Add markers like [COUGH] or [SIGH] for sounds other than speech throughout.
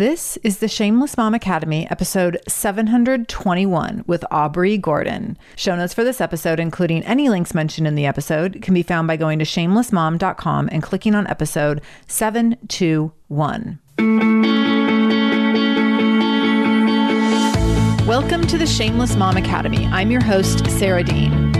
This is the Shameless Mom Academy, episode 721 with Aubrey Gordon. Show notes for this episode, including any links mentioned in the episode, can be found by going to shamelessmom.com and clicking on episode 721. Welcome to the Shameless Mom Academy. I'm your host, Sarah Dean.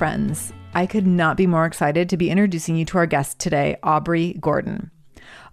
Friends, I could not be more excited to be introducing you to our guest today, Aubrey Gordon.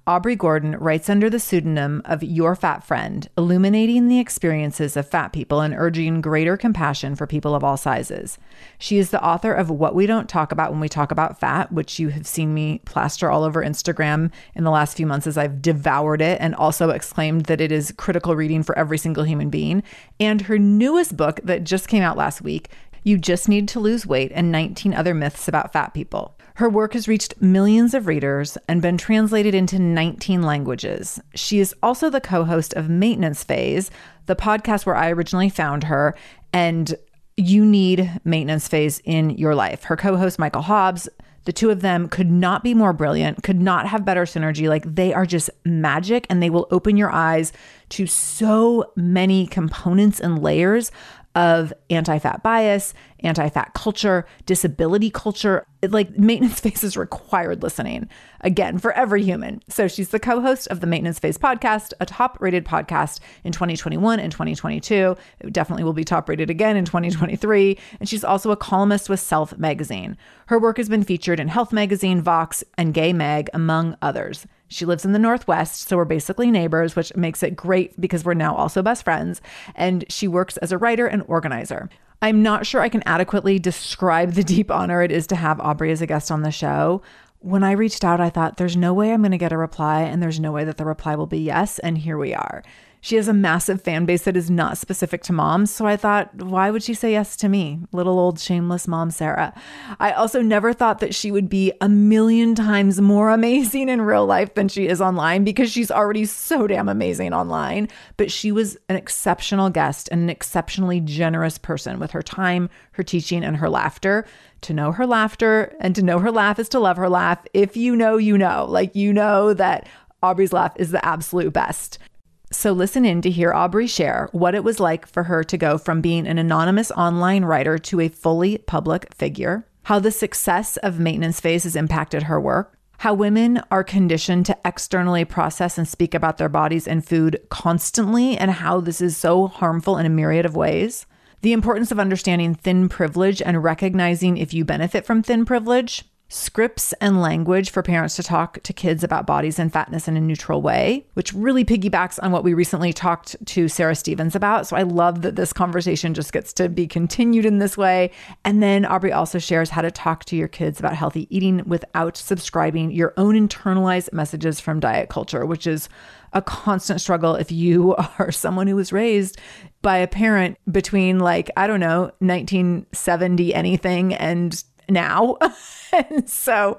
Aubrey Gordon writes under the pseudonym of Your Fat Friend, illuminating the experiences of fat people and urging greater compassion for people of all sizes. She is the author of What We Don't Talk About When We Talk About Fat, which you have seen me plaster all over Instagram in the last few months as I've devoured it and also exclaimed that it is critical reading for every single human being. And her newest book that just came out last week, you Just Need to Lose Weight and 19 Other Myths About Fat People. Her work has reached millions of readers and been translated into 19 languages. She is also the co host of Maintenance Phase, the podcast where I originally found her. And you need maintenance phase in your life. Her co host, Michael Hobbs, the two of them could not be more brilliant, could not have better synergy. Like they are just magic and they will open your eyes to so many components and layers of anti fat bias, anti fat culture, disability culture. Like maintenance [LAUGHS] phase is required listening again for every human. So she's the co host of the Maintenance Phase podcast, a top rated podcast in 2021 and 2022. It definitely will be top rated again in 2023. And she's also a columnist with Self magazine. Her work has been featured in Health magazine, Vox, and Gay Mag, among others. She lives in the Northwest, so we're basically neighbors, which makes it great because we're now also best friends. And she works as a writer and organizer. I'm not sure I can adequately describe the deep honor it is to have Aubrey as a guest on the show. When I reached out, I thought, there's no way I'm going to get a reply, and there's no way that the reply will be yes. And here we are. She has a massive fan base that is not specific to moms. So I thought, why would she say yes to me? Little old shameless mom, Sarah. I also never thought that she would be a million times more [LAUGHS] amazing in real life than she is online because she's already so damn amazing online. But she was an exceptional guest and an exceptionally generous person with her time, her teaching, and her laughter. To know her laughter and to know her laugh is to love her laugh. If you know, you know. Like, you know that Aubrey's laugh is the absolute best. So, listen in to hear Aubrey share what it was like for her to go from being an anonymous online writer to a fully public figure, how the success of Maintenance Phase has impacted her work, how women are conditioned to externally process and speak about their bodies and food constantly, and how this is so harmful in a myriad of ways. The importance of understanding thin privilege and recognizing if you benefit from thin privilege scripts and language for parents to talk to kids about bodies and fatness in a neutral way, which really piggybacks on what we recently talked to Sarah Stevens about. So I love that this conversation just gets to be continued in this way. And then Aubrey also shares how to talk to your kids about healthy eating without subscribing your own internalized messages from diet culture, which is a constant struggle if you [LAUGHS] are someone who was raised by a parent between like I don't know 1970 anything and now. [LAUGHS] and so,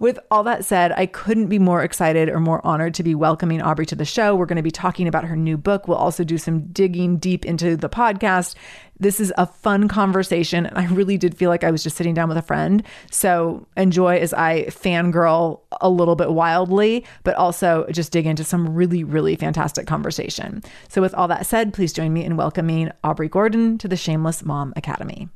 with all that said, I couldn't be more excited or more honored to be welcoming Aubrey to the show. We're going to be talking about her new book. We'll also do some digging deep into the podcast. This is a fun conversation. And I really did feel like I was just sitting down with a friend. So, enjoy as I fangirl a little bit wildly, but also just dig into some really, really fantastic conversation. So, with all that said, please join me in welcoming Aubrey Gordon to the Shameless Mom Academy.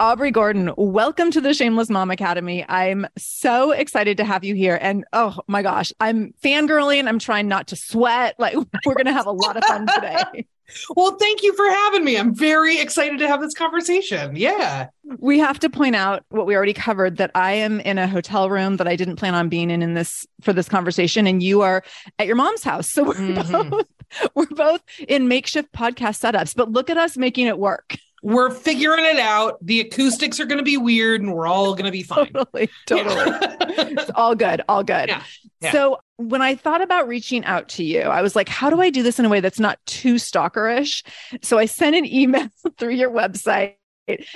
Aubrey Gordon, welcome to the Shameless Mom Academy. I'm so excited to have you here. And oh my gosh, I'm fangirling. I'm trying not to sweat. Like, [LAUGHS] we're going to have a lot of fun today. [LAUGHS] well, thank you for having me. I'm very excited to have this conversation. Yeah. We have to point out what we already covered that I am in a hotel room that I didn't plan on being in in this for this conversation and you are at your mom's house. So we're mm-hmm. both we're both in makeshift podcast setups, but look at us making it work we're figuring it out. The acoustics are going to be weird and we're all going to be fine. Totally. Totally. Yeah. it's all good. All good. Yeah. Yeah. So when I thought about reaching out to you, I was like, how do I do this in a way that's not too stalkerish? So I sent an email [LAUGHS] through your website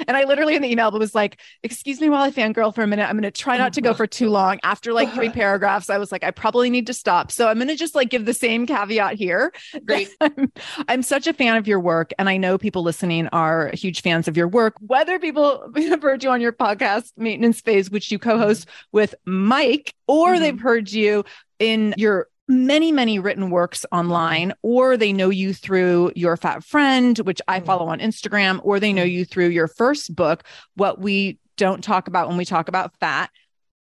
and I literally in the email but was like, excuse me while I fangirl for a minute. I'm going to try not to go for too long. After like three [LAUGHS] paragraphs, I was like, I probably need to stop. So I'm going to just like give the same caveat here. [LAUGHS] Great. I'm, I'm such a fan of your work. And I know people listening are huge fans of your work, whether people [LAUGHS] have heard you on your podcast, Maintenance Phase, which you co host with Mike, or mm-hmm. they've heard you in your many, many written works online, or they know you through Your Fat Friend, which I mm. follow on Instagram, or they know mm. you through your first book, What We Don't Talk About When We Talk About Fat,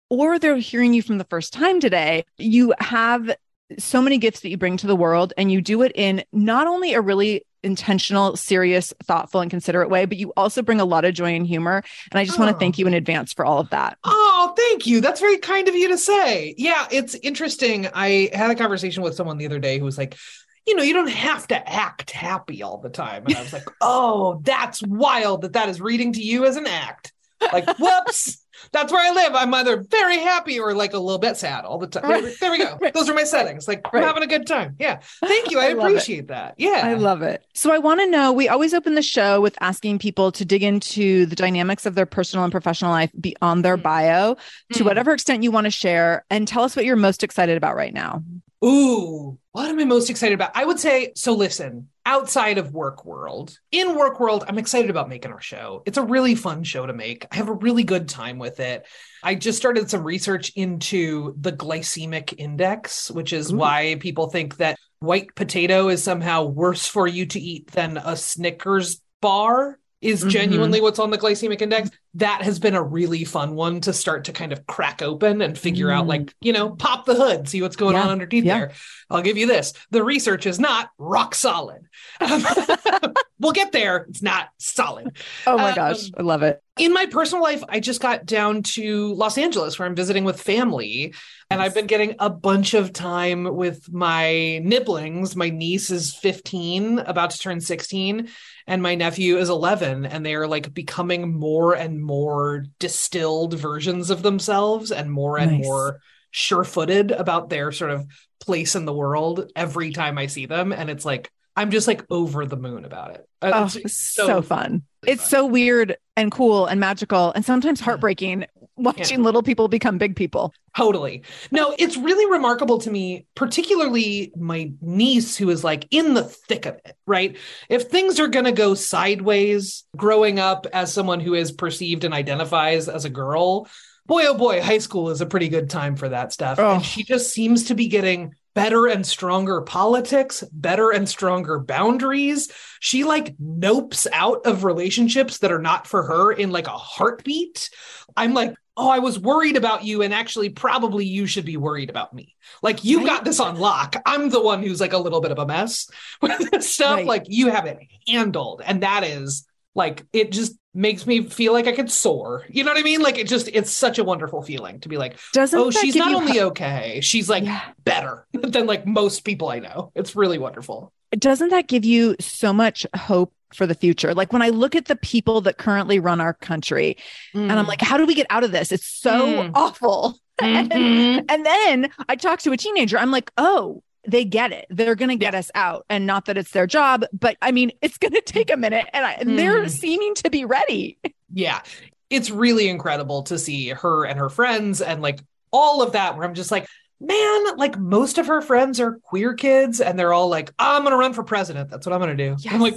or they're hearing you from the first time today. You have so many gifts that you bring to the world, and you do it in not only a really intentional, serious, thoughtful, and considerate way, but you also bring a lot of joy and humor. And I just oh. want to thank you in advance for all of that. Oh, thank you. That's very kind of you to say. Yeah, it's interesting. I had a conversation with someone the other day who was like, you know, you don't have to act happy all the time. And I was like, [LAUGHS] oh, that's wild that that is reading to you as an act. Like, whoops that's where I live. I'm either very happy or like a little bit sad all the time. There, there we go. [LAUGHS] right. Those are my settings. Like right. I'm having a good time. Yeah. [LAUGHS] Thank you. I, I appreciate it. that. Yeah. I love it. So I want to know, we always open the show with asking people to dig into the dynamics of their personal and professional life beyond their mm. bio to mm. whatever extent you want to share and tell us what you're most excited about right now. Ooh, what am I most excited about? I would say so listen, outside of work world, in work world, I'm excited about making our show. It's a really fun show to make. I have a really good time with it. I just started some research into the glycemic index, which is Ooh. why people think that white potato is somehow worse for you to eat than a Snickers bar is mm-hmm. genuinely what's on the glycemic index that has been a really fun one to start to kind of crack open and figure mm. out like you know pop the hood see what's going yeah. on underneath yeah. there i'll give you this the research is not rock solid [LAUGHS] [LAUGHS] we'll get there it's not solid [LAUGHS] oh my um, gosh i love it in my personal life i just got down to los angeles where i'm visiting with family and I've been getting a bunch of time with my nibblings. My niece is 15, about to turn 16, and my nephew is 11. And they are like becoming more and more distilled versions of themselves and more and nice. more sure footed about their sort of place in the world every time I see them. And it's like, I'm just like over the moon about it. Uh, oh, so, so fun. It's fun. so weird and cool and magical and sometimes heartbreaking watching yeah. little people become big people. Totally. No, [LAUGHS] it's really remarkable to me, particularly my niece who is like in the thick of it, right? If things are going to go sideways growing up as someone who is perceived and identifies as a girl, boy, oh boy, high school is a pretty good time for that stuff. Oh. And she just seems to be getting better and stronger politics, better and stronger boundaries. She like nopes out of relationships that are not for her in like a heartbeat. I'm like, oh, I was worried about you, and actually, probably you should be worried about me. Like, you Right. got this on lock. I'm the one who's like a little bit of a mess [LAUGHS] with this stuff. Right. Like, you have it handled. And that is like, it just makes me feel like I could soar. You know what I mean? Like, it just, it's such a wonderful feeling to be like, Doesn't oh, she's not only ho- okay, she's like Yeah. better [LAUGHS] than like most people I know. It's really wonderful. doesn't that give you so much hope for the future? Like when I look at the people that currently run our country and I'm like, how do we get out of this? It's so Mm. awful. [LAUGHS] Mhm. And then I talk to a teenager. I'm like, oh, they get it. They're going to get us out. And not that it's their job, but I mean, it's [LAUGHS] going to take a minute. And, I, and they're Mm. seeming to be ready. yeah it's really incredible to see her and her friends and like all of that where i'm just like man like most of her friends are queer kids and they're all like i'm gonna run for president that's what i'm gonna do i'm like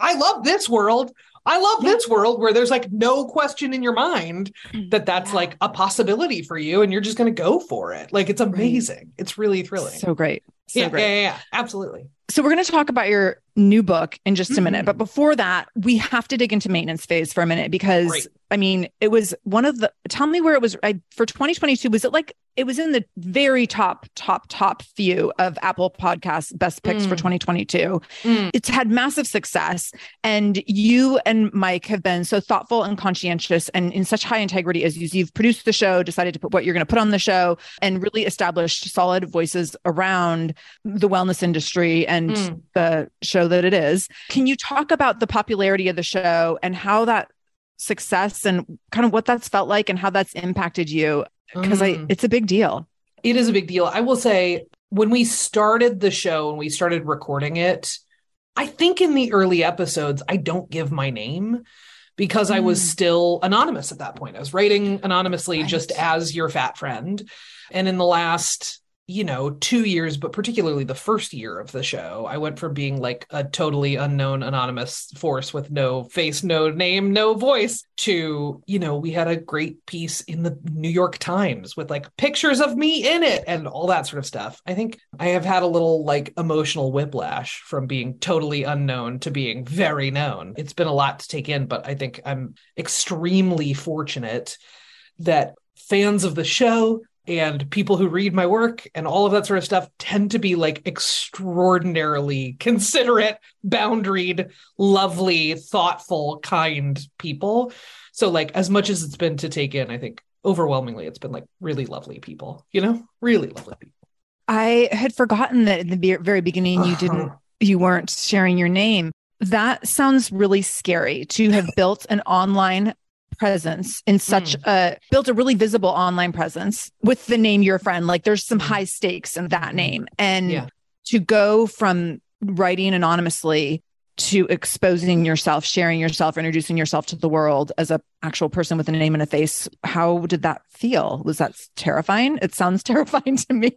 i love this world i love Yeah. this world where there's like no question in your mind mm, that that's Yeah. like a possibility for you and you're just gonna go for it like it's amazing it's really thrilling so great. So yeah, great. yeah yeah yeah absolutely So we're going to talk about your new book in just a minute, Mhm. but before that, we have to dig into maintenance phase for a minute because Great. I mean, it was one of the tell me where it was I, for 2022 was it like it was in the very top top top few of Apple Podcasts best picks for Mm. 2022. Mm. It's had massive success and you and Mike have been so thoughtful and conscientious and in such high integrity as you- you've produced the show, decided to put what you're going to put on the show and really established solid voices around the wellness industry and Mm. the show that it is. Can you talk about the popularity of the show and how that success and kind of what that's felt like and how that's impacted you? Because I Mm. it's a big deal. it is a big deal. I will say when we started the show and we started recording it, I think in the early episodes, I don't give my name because I was Mm. still anonymous at that point. I was writing anonymously Right. just as your fat friend. And in the last, you know, two years, but particularly the first year of the show, I went from being like a totally unknown anonymous force with no face, no name, no voice to, you know, we had a great piece in the New York Times with like pictures of me in it and all that sort of stuff. I think I have had a little like emotional whiplash from being totally unknown to being very known. It's been a lot to take in, but I think I'm extremely fortunate that fans of the show and people who read my work and all of that sort of stuff tend to be like extraordinarily considerate, boundaried, lovely, thoughtful, kind people. So, like, as much as it's been to take in, I think overwhelmingly it's been like really lovely people, you know, really lovely people. I had forgotten that in the very beginning you didn't Uh-huh. you weren't sharing your name. That sounds really scary to have built an online presence in such a built a really visible online presence with the name your friend. Like there's some Mhm. high stakes in that Mhm. name. And Yeah. to go from writing anonymously to exposing yourself, sharing yourself, introducing yourself to the world as a actual person with a name and a face. How did that feel? Was that terrifying? It sounds [LAUGHS] terrifying to me.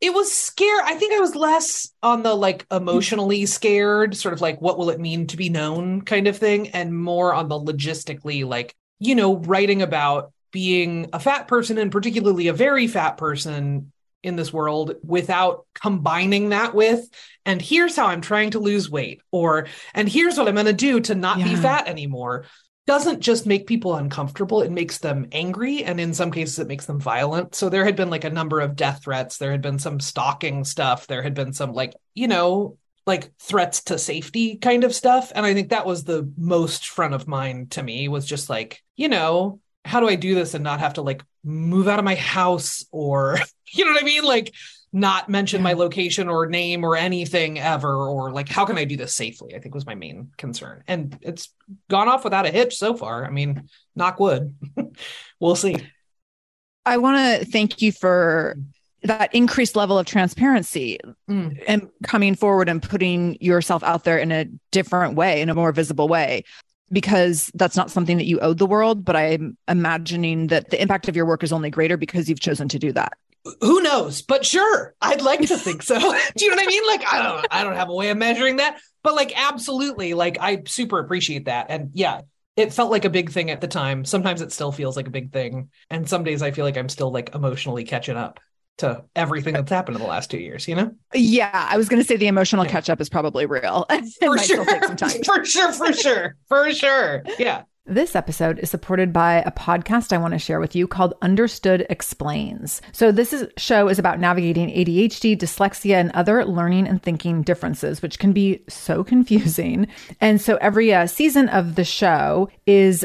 it was scare i think i was less on the like emotionally scared sort of like what will it mean to be known kind of thing and more on the logistically like you know writing about being a fat person and particularly a very fat person in this world without combining that with and here's how i'm trying to lose weight or and here's what i'm going to do to not be fat anymore doesn't just make people uncomfortable. It makes them angry and in some cases it makes them violent. So there had been like a number of death threats. There had been some stalking stuff. There had been some like you know like threats to safety kind of stuff. And i think that was the most front of mind to me was just like you know how do i do this and not have to like move out of my house or [LAUGHS] you know what i mean? Like not mention my location or name or anything ever or like how can i do this safely? I think was my main concern. And it's gone off without a hitch so far. I mean knock wood. [LAUGHS] We'll see. I want to thank you for that increased level of transparency Mm. and coming forward and putting yourself out there in a different way, in a more visible way, because that's not something that you owed the world. But I'm imagining that the impact of your work is only greater because you've chosen to do that. who knows? But sure i'd like to think so. [LAUGHS] Do you know what i mean? Like i don't i don't have a way of measuring that but like absolutely. Like i super appreciate that. And yeah it felt like a big thing at the time. Sometimes it still feels like a big thing. And some days i feel like i'm still like emotionally catching up to everything that's happened in the last two years you know Yeah, I was going to say the emotional Yeah. catch up is probably real. [LAUGHS] for sure still take some time. [LAUGHS] for sure for sure for sure yeah This episode is supported by a podcast I want to share with you called Understood Explains. So, this is, show is about navigating ADHD, dyslexia, and other learning and thinking differences, which can be so [LAUGHS] confusing. And so, every uh, season of the show is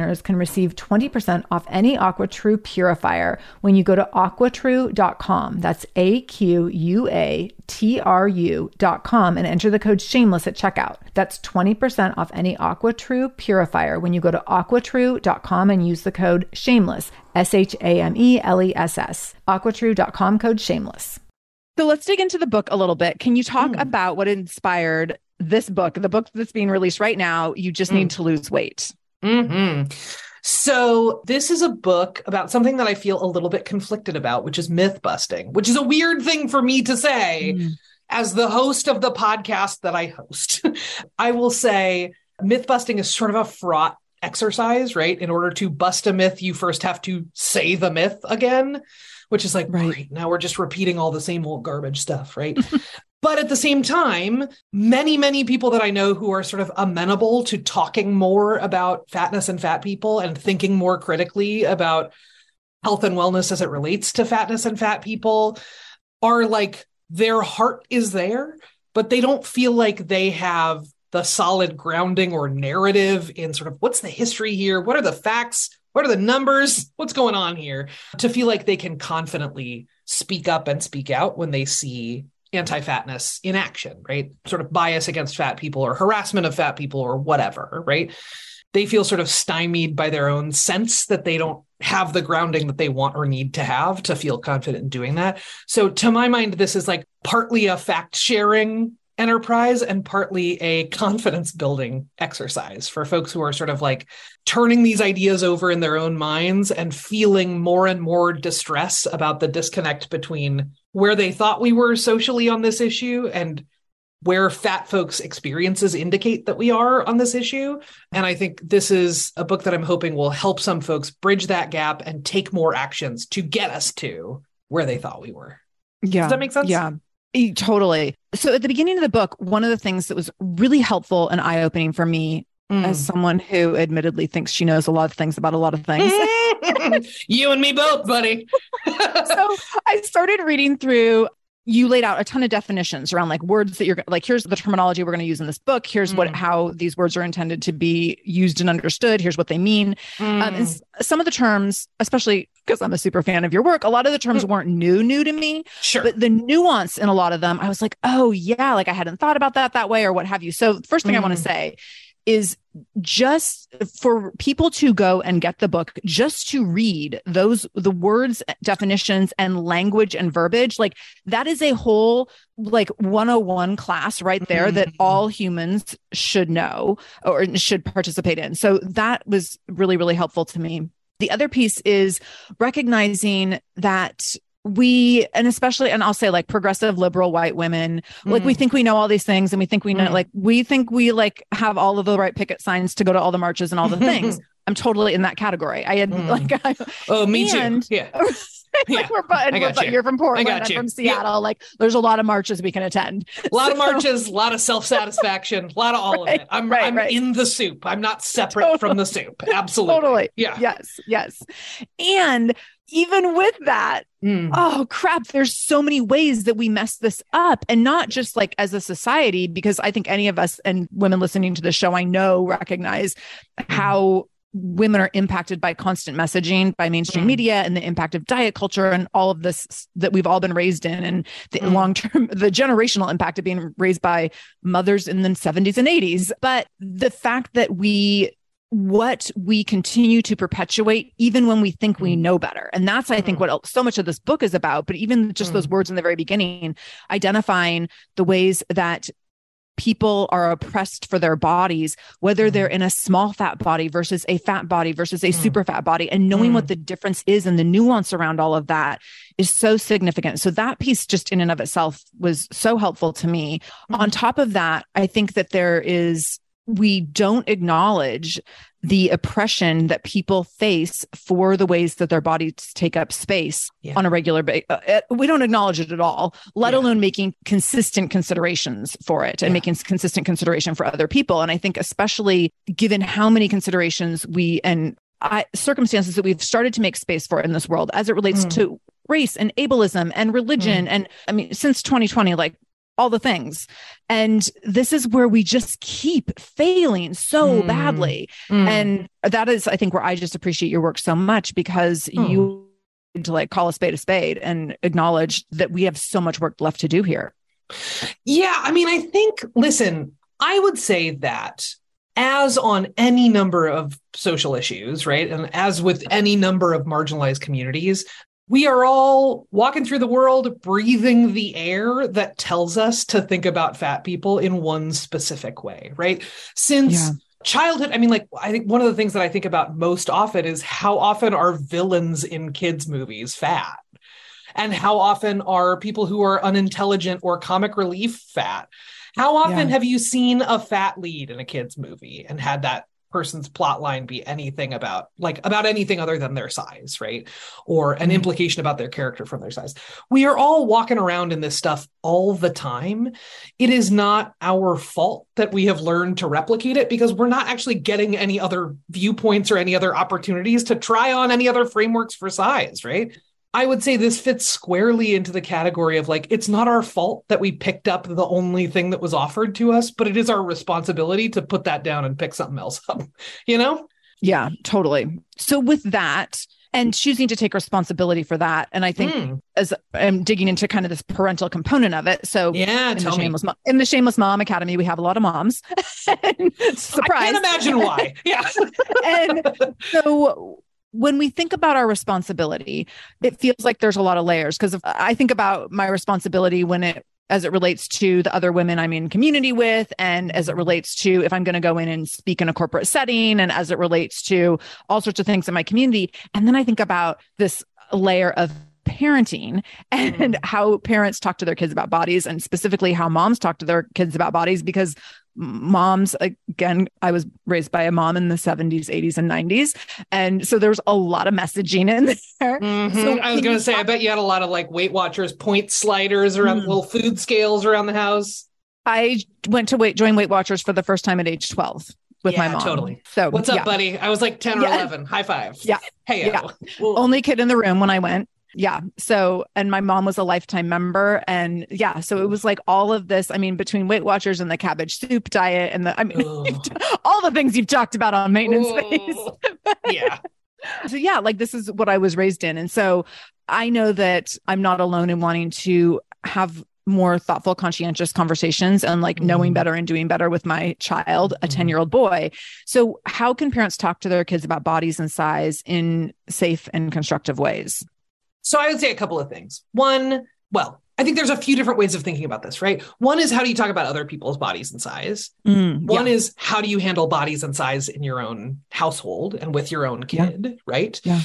listeners can receive 20% off any AquaTrue purifier when you go to aquatrue.com. That's A Q U A T R U.com and enter the code shameless at checkout. That's 20% off any AquaTrue purifier when you go to aquatrue.com and use the code shameless, S H A M E L E S S. Aquatrue.com code shameless. So let's dig into the book a little bit. Can you talk mm. about what inspired this book, the book that's being released right now? You just mm. need to lose weight. Mm-hmm. So, this is a book about something that I feel a little bit conflicted about, which is myth busting, which is a weird thing for me to say mm. as the host of the podcast that I host. [LAUGHS] I will say myth busting is sort of a fraught exercise, right? In order to bust a myth, you first have to say the myth again, which is like, right. Great, now we're just repeating all the same old garbage stuff, right? [LAUGHS] But at the same time, many, many people that I know who are sort of amenable to talking more about fatness and fat people and thinking more critically about health and wellness as it relates to fatness and fat people are like, their heart is there, but they don't feel like they have the solid grounding or narrative in sort of what's the history here? What are the facts? What are the numbers? What's going on here? To feel like they can confidently speak up and speak out when they see anti-fatness in action, right? Sort of bias against fat people or harassment of fat people or whatever, right? They feel sort of stymied by their own sense that they don't have the grounding that they want or need to have to feel confident in doing that. So to my mind this is like partly a fact sharing enterprise and partly a confidence building exercise for folks who are sort of like turning these ideas over in their own minds and feeling more and more distress about the disconnect between where they thought we were socially on this issue and where fat folks' experiences indicate that we are on this issue. And I think this is a book that I'm hoping will help some folks bridge that gap and take more actions to get us to where they thought we were. Yeah. Does that make sense? Yeah. Totally. So at the beginning of the book, one of the things that was really helpful and eye opening for me mm. as someone who admittedly thinks she knows a lot of things about a lot of things. [LAUGHS] you and me both, buddy. [LAUGHS] so I started reading through you laid out a ton of definitions around like words that you're like here's the terminology we're going to use in this book here's mm. what how these words are intended to be used and understood here's what they mean mm. um, and mm. some of the terms especially because i'm a super fan of your work a lot of the terms mm. weren't new new to me sure but the nuance in a lot of them i was like oh yeah like i hadn't thought about that that way or what have you so first thing i want to mm. say is just for people to go and get the book just to read those the words definitions and language and verbiage like that is a whole like 101 class right there mm-hmm. that all humans should know or should participate in so that was really really helpful to me the other piece is recognizing that we and especially and i'll say like progressive liberal white women mm. like we mm. think we know all these things and we think we know mm. like we think we like have all of the right picket signs to go to all the marches and all the things [LAUGHS] i'm totally in that category i had mm. like [LAUGHS] I, oh me and, too yeah [LAUGHS] [LAUGHS] like yeah, we're, but, you. are from Portland. I'm from Seattle. Yeah. Like there's a lot of marches we can attend. A lot so, of marches, a lot of self satisfaction, a lot of all right, of it. I'm, right, I'm right. in the soup. I'm not separate totally. from the soup. [LAUGHS] Absolutely. Totally. Yeah. Yes. Yes. And even with that, mm. oh crap, there's so many ways that we mess this up. And not just like as a society, because I think any of us and women listening to the show, I know recognize mm. how women are impacted by constant messaging by mainstream mm. media and the impact of diet culture and all of this that we've all been raised in and the mm. long term [LAUGHS] the generational impact of being raised by mothers in the 70s and 80s but the fact that we what we continue to perpetuate even when we think we mm. know better and that's i think mm. what so much of this book is about but even just those mm. words in the very beginning identifying the ways that people are oppressed for their bodies whether they're mm. in a small fat body versus a fat body versus a mm. super fat body and knowing what mm. the difference is and the nuance around all of that is so significant. So that piece just in and of itself was so helpful to me. On mm-hmm. top of that i think that there is we don't acknowledge the oppression that people face for the ways that their bodies take up space yeah. on a regular basis. Uh, uh, we don't acknowledge it at all, let yeah. alone making consistent considerations for it and yeah. making consistent consideration for other people. And I think, especially given how many considerations we and I, circumstances that we've started to make space for in this world as it relates mm. to race and ableism and religion. Mm. And I mean, since 2020, like all the things. And this is where we just keep failing so mm. badly. Mm. And that is, I think, where I just appreciate your work so much because mm. you to like call a spade a spade and acknowledge that we have so much work left to do here. Yeah. I mean, I think, listen, I would say that as on any number of social issues, right? And as with any number of marginalized communities, we are all walking through the world breathing the air that tells us to think about fat people in one specific way, right? Since yeah. childhood, I mean, like, I think one of the things that I think about most often is how often are villains in kids' movies fat? And how often are people who are unintelligent or comic relief fat? How often yeah. have you seen a fat lead in a kids movie and had that person's plot line be anything about like about anything other than their size right? Or an mm-hmm. implication about their character from their size. We are all walking around in this stuff all the time. It is not our fault that we have learned to replicate it because we're not actually getting any other viewpoints or any other opportunities to try on any other frameworks for size right I would say this fits squarely into the category of like, it's not our fault that we picked up the only thing that was offered to us, but it is our responsibility to put that down and pick something else up, [LAUGHS] you know? Yeah, totally. So, with that, and choosing to take responsibility for that. And I think mm. as I'm digging into kind of this parental component of it. So yeah, in the shameless mom, in the shameless mom academy, we have a lot of moms. [LAUGHS] Surprise! I can't imagine why. [LAUGHS] Yeah. and so when we think about our responsibility, it feels like there's a lot of layers because I think about my responsibility when it as it relates to the other women I'm in community with, and as it relates to if I'm going to go in and speak in a corporate setting, and as it relates to all sorts of things in my community. And then I think about this layer of parenting [LAUGHS] and Mm. how parents talk to their kids about bodies and specifically how moms talk to their kids about bodies because moms again i was raised by a mom in the 70s 80s and 90s and so there's a lot of messaging in there Mhm. So I was going to say, I bet you had a lot of like Weight Watchers point sliders around Mm. little food scales around the house. i went to wait join weight watchers for the first time at age 12 with my mom totally. so What's up, yeah. buddy? I was like 10 or Yeah. 11. High five. Yeah. Hey, Yeah. only kid in the room when I went. Yeah. So, and my mom was a lifetime member. And yeah, so it was like all of this. I mean, between Weight Watchers and the cabbage soup diet and the, I mean, [LAUGHS] all the things you've talked about on maintenance phase. [LAUGHS] yeah. So, yeah, like this is what I was raised in. And so I know that I'm not alone in wanting to have more thoughtful, conscientious conversations and like knowing Mhm. better and doing better with my child, a Mhm. 10 year old boy. So, how can parents talk to their kids about bodies and size in safe and constructive ways? So I would say a couple of things. One, well, I think there's a few different ways of thinking about this, right? One is how do you talk about other people's bodies and size? Mm, One is how do you handle bodies and size in your own household and with your own Yeah. kid, right? Yeah.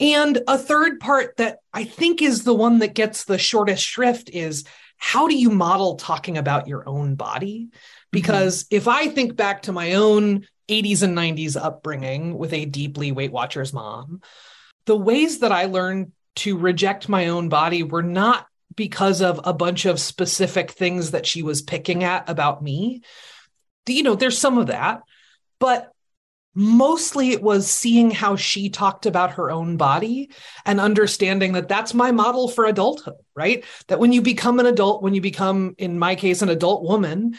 And a third part that I think is the one that gets the shortest shrift is how do you model talking about your own body? Because if I think back to my own 80s and 90s upbringing with a deeply Weight Watchers mom, the ways that I learned to reject my own body were not because of a bunch of specific things that she was picking at about me. You know, there's some of that, but mostly it was seeing how she talked about her own body and understanding that that's my model for adulthood, right? That when you become an adult, when you become, in my case, an adult woman,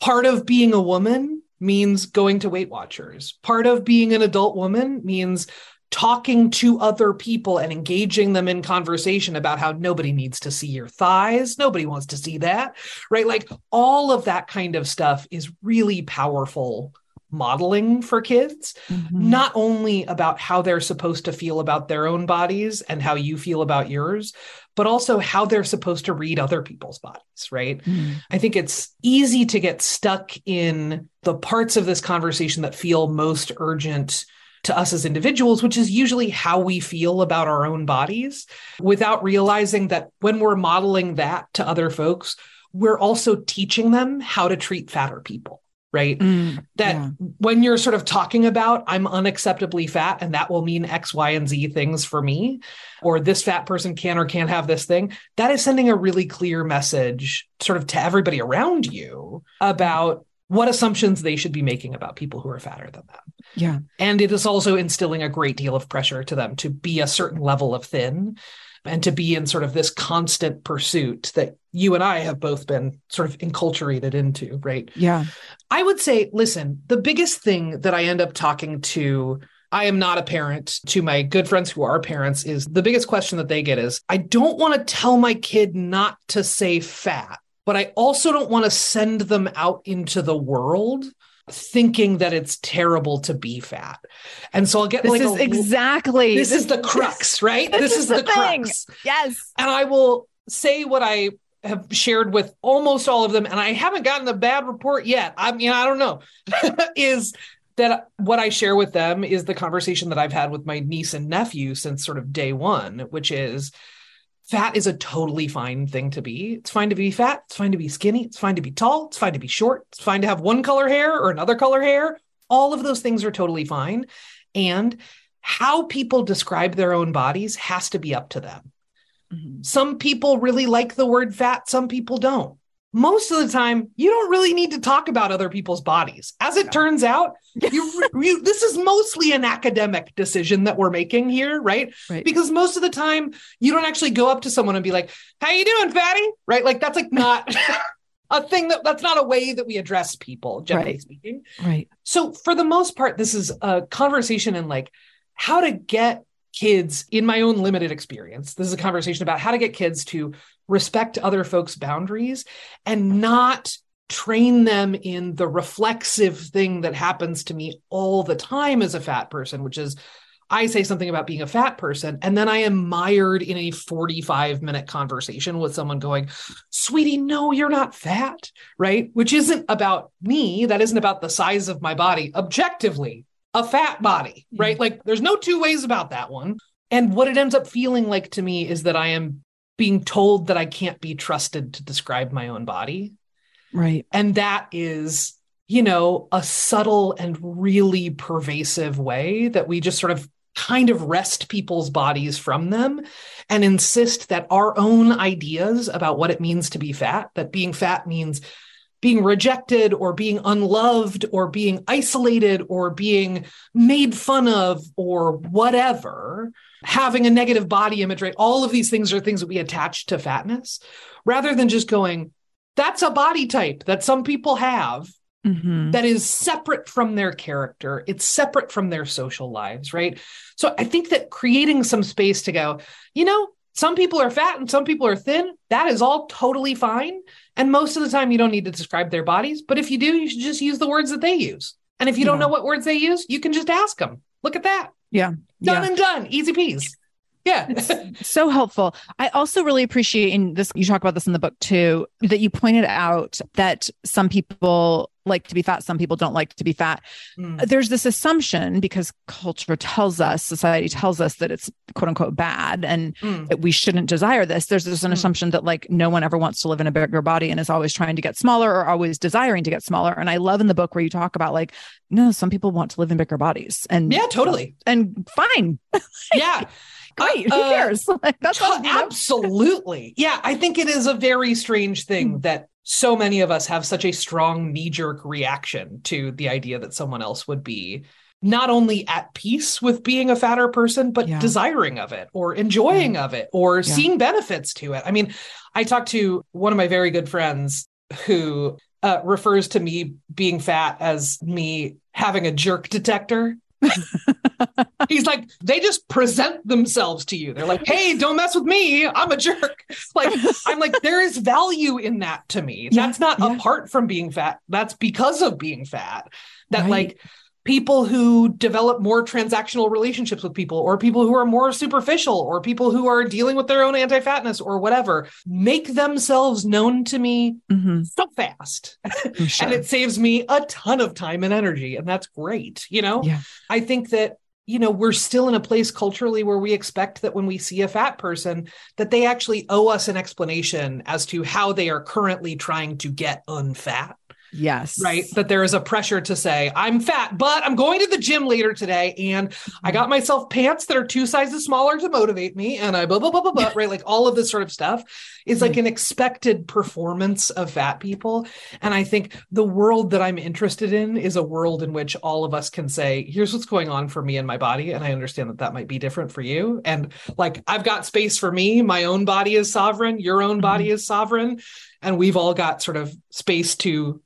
part of being a woman means going to Weight Watchers. Part of being an adult woman means talking to other people and engaging them in conversation about how nobody needs to see your thighs. Nobody wants to see that, right? Like all of that kind of stuff is really powerful modeling for kids, Mhm. not only about how they're supposed to feel about their own bodies and how you feel about yours, but also how they're supposed to read other people's bodies, right? Mm. I think it's easy to get stuck in the parts of this conversation that feel most urgent to us as individuals, which is usually how we feel about our own bodies, without realizing that when we're modeling that to other folks, we're also teaching them how to treat fatter people, right? Mm. That Yeah. when you're sort of talking about, I'm unacceptably fat, and that will mean X, Y, and Z things for me, or this fat person can or can't have this thing, that is sending a really clear message sort of to everybody around you about what assumptions they should be making about people who are fatter than them. Yeah. And it is also instilling a great deal of pressure to them to be a certain level of thin and to be in sort of this constant pursuit that you and I have both been sort of enculturated into, right? Yeah. I would say, listen, the biggest thing that I end up talking to, I am not a parent, to my good friends who are parents, is the biggest question that they get is I don't want to tell my kid not to say fat, but I also don't want to send them out into the world thinking that it's terrible to be fat. And so I'll get This like is a, exactly this is the crux, [LAUGHS] right? this This, is is, the the, crux Yes. and I will say what I have shared with almost all of them, and I haven't gotten a bad report yet. I mean, I don't know, [LAUGHS] is that what I share with them is the conversation that I've had with my niece and nephew since sort of day one, which is fat is a totally fine thing to be. It's fine to be fat. It's fine to be skinny. It's fine to be tall. It's fine to be short. It's fine to have one color hair or another color hair. All of those things are totally fine. And how people describe their own bodies has to be up to them. Mhm. Some people really like the word fat, some people don't. Most of the time, you don't really need to talk about other people's bodies. As it Yeah. turns out, [LAUGHS] you, you this is mostly an academic decision that we're making here, right? Right. Because most of the time, you don't actually go up to someone and be like, "How you doing, fatty?" Right? Like that's like not [LAUGHS] a thing that that's not a way that we address people, generally Right. speaking. Right. So for the most part, this is a conversation in like how to get kids in my own limited experience. This is a conversation about how to get kids to respect other folks' boundaries and not train them in the reflexive thing that happens to me all the time as a fat person, which is I say something about being a fat person, and then I am mired in a 45 minute conversation with someone going, Sweetie, no, you're not fat, right? Which isn't about me. That isn't about the size of my body. Objectively, a fat body, right? Mm-hmm. Like there's no two ways about that one. And what it ends up feeling like to me is that I am being told that I can't be trusted to describe my own body. Right. And that is, you know, a subtle and really pervasive way that we just sort of kind of wrest people's bodies from them and insist that our own ideas about what it means to be fat, that being fat means being rejected or being unloved or being isolated or being made fun of or whatever, having a negative body image, right? All of these things are things that we attach to fatness rather than just going, that's a body type that some people have mm-hmm. that is separate from their character. It's separate from their social lives, right? So I think that creating some space to go, you know, some people are fat and some people are thin. That is all totally fine. And most of the time, you don't need to describe their bodies. But if you do, you should just use the words that they use. And if you don't know what words they use, you can just ask them. Look at that. Yeah. Done yeah. and done. Easy peas. Yeah. [LAUGHS] so helpful. I also really appreciate in this, you talk about this in the book too, that you pointed out that some people like to be fat, some people don't like to be fat. Mm. There's this assumption because culture tells us, society tells us that it's quote unquote bad and mm. that we shouldn't desire this. There's this an mm. assumption that like no one ever wants to live in a bigger body and is always trying to get smaller or always desiring to get smaller. And I love in the book where you talk about like, no, some people want to live in bigger bodies and yeah, totally. And fine. [LAUGHS] yeah. Great. Uh, Who cares? [LAUGHS] That's t- absolutely. Yeah, I think it is a very strange thing mm. that so many of us have such a strong knee jerk reaction to the idea that someone else would be not only at peace with being a fatter person, but yeah. desiring of it or enjoying yeah. of it or yeah. seeing benefits to it. I mean, I talked to one of my very good friends who uh, refers to me being fat as me having a jerk detector. [LAUGHS] He's like, they just present themselves to you. They're like, hey, don't mess with me. I'm a jerk. [LAUGHS] Like, I'm like, there is value in that to me. Yeah, That's not yeah. apart from being fat. That's because of being fat. That right. like people who develop more transactional relationships with people or people who are more superficial or people who are dealing with their own anti-fatness or whatever make themselves known to me mm-hmm. so fast [LAUGHS] sure. and it saves me a ton of time and energy and that's great you know yeah. i think that you know we're still in a place culturally where we expect that when we see a fat person that they actually owe us an explanation as to how they are currently trying to get unfat Yes. Right. That there is a pressure to say, I'm fat, but I'm going to the gym later today. And I got myself pants that are two sizes smaller to motivate me. And I blah, blah, blah, blah, blah. right. Like all of this sort of stuff is like an expected performance of fat people. And I think the world that I'm interested in is a world in which all of us can say, here's what's going on for me and my body. And I understand that that might be different for you. And like, I've got space for me. My own body is sovereign. Your own body mm-hmm. is sovereign. And we've all got sort of space to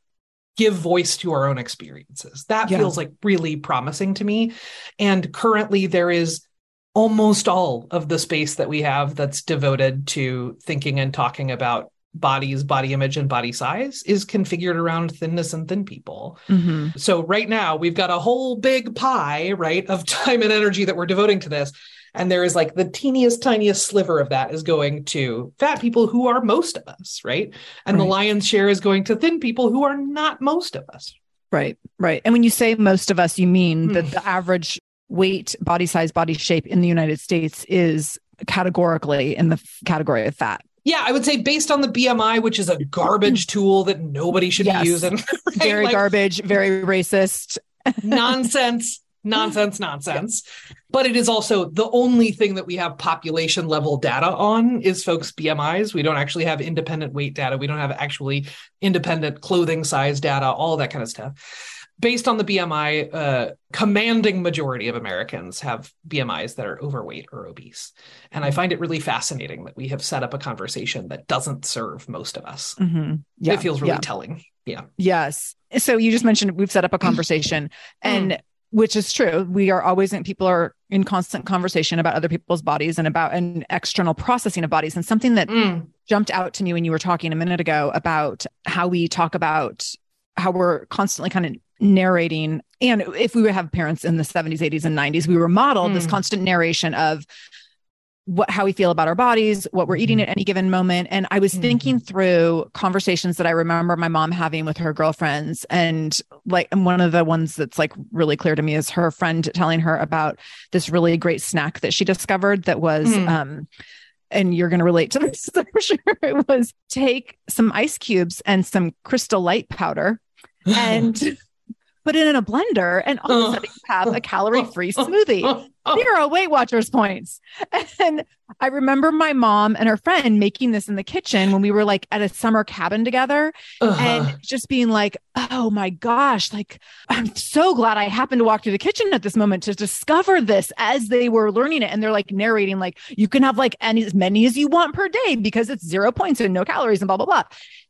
give voice to our own experiences. That yeah. feels like really promising to me. And currently, there is almost all of the space that we have that's devoted to thinking and talking about bodies, body image, and body size is configured around thinness and thin people. Mm-hmm. So, right now, we've got a whole big pie, right, of [LAUGHS] time and energy that we're devoting to this. And there is like the teeniest, tiniest sliver of that is going to fat people who are most of us, right? And right. the lion's share is going to thin people who are not most of us. Right, right. And when you say most of us, you mean that hmm. the average weight, body size, body shape in the United States is categorically in the category of fat. Yeah, I would say based on the BMI, which is a garbage tool that nobody should yes. be using. [LAUGHS] Right? Very like, garbage, very racist. [LAUGHS] nonsense nonsense, [LAUGHS] nonsense. But it is also the only thing that we have population level data on is folks' BMIs. We don't actually have independent weight data. We don't have actually independent clothing size data, all that kind of stuff. Based on the BMI, uh, commanding majority of Americans have BMIs that are overweight or obese. And I find it really fascinating that we have set up a conversation that doesn't serve most of us. Mm-hmm. Yeah, it feels really yeah. telling. Yeah. Yes. So you just mentioned we've set up a conversation and mm which is true. We are always in, people are in constant conversation about other people's bodies and about an external processing of bodies. And something that mm. jumped out to me when you were talking a minute ago about how we talk about how we're constantly kind of narrating. And if we would have parents in the 70s, 80s, and 90s, we were modeled mm. this constant narration of what how we feel about our bodies, what we're eating Mhm. at any given moment. And I was Mhm. thinking through conversations that I remember my mom having with her girlfriends. And like and one of the ones that's like really clear to me is her friend telling her about this really great snack that she discovered that was Mm. um and you're going to relate to [LAUGHS] this, I'm sure. It was take some ice cubes and some crystal light powder [LAUGHS] and put it in a blender, and all of a sudden you have a calorie free smoothie. Zero Weight Watchers points. [LAUGHS] And I remember my mom and her friend making this in the kitchen when we were like at a summer cabin together Uh-huh. and just being like, oh my gosh, like I'm so glad I happened to walk through the kitchen at this moment to discover this as they were learning it. And they're like narrating, like, you can have like any, as many as you want per day because it's zero points and no calories and blah, blah, blah.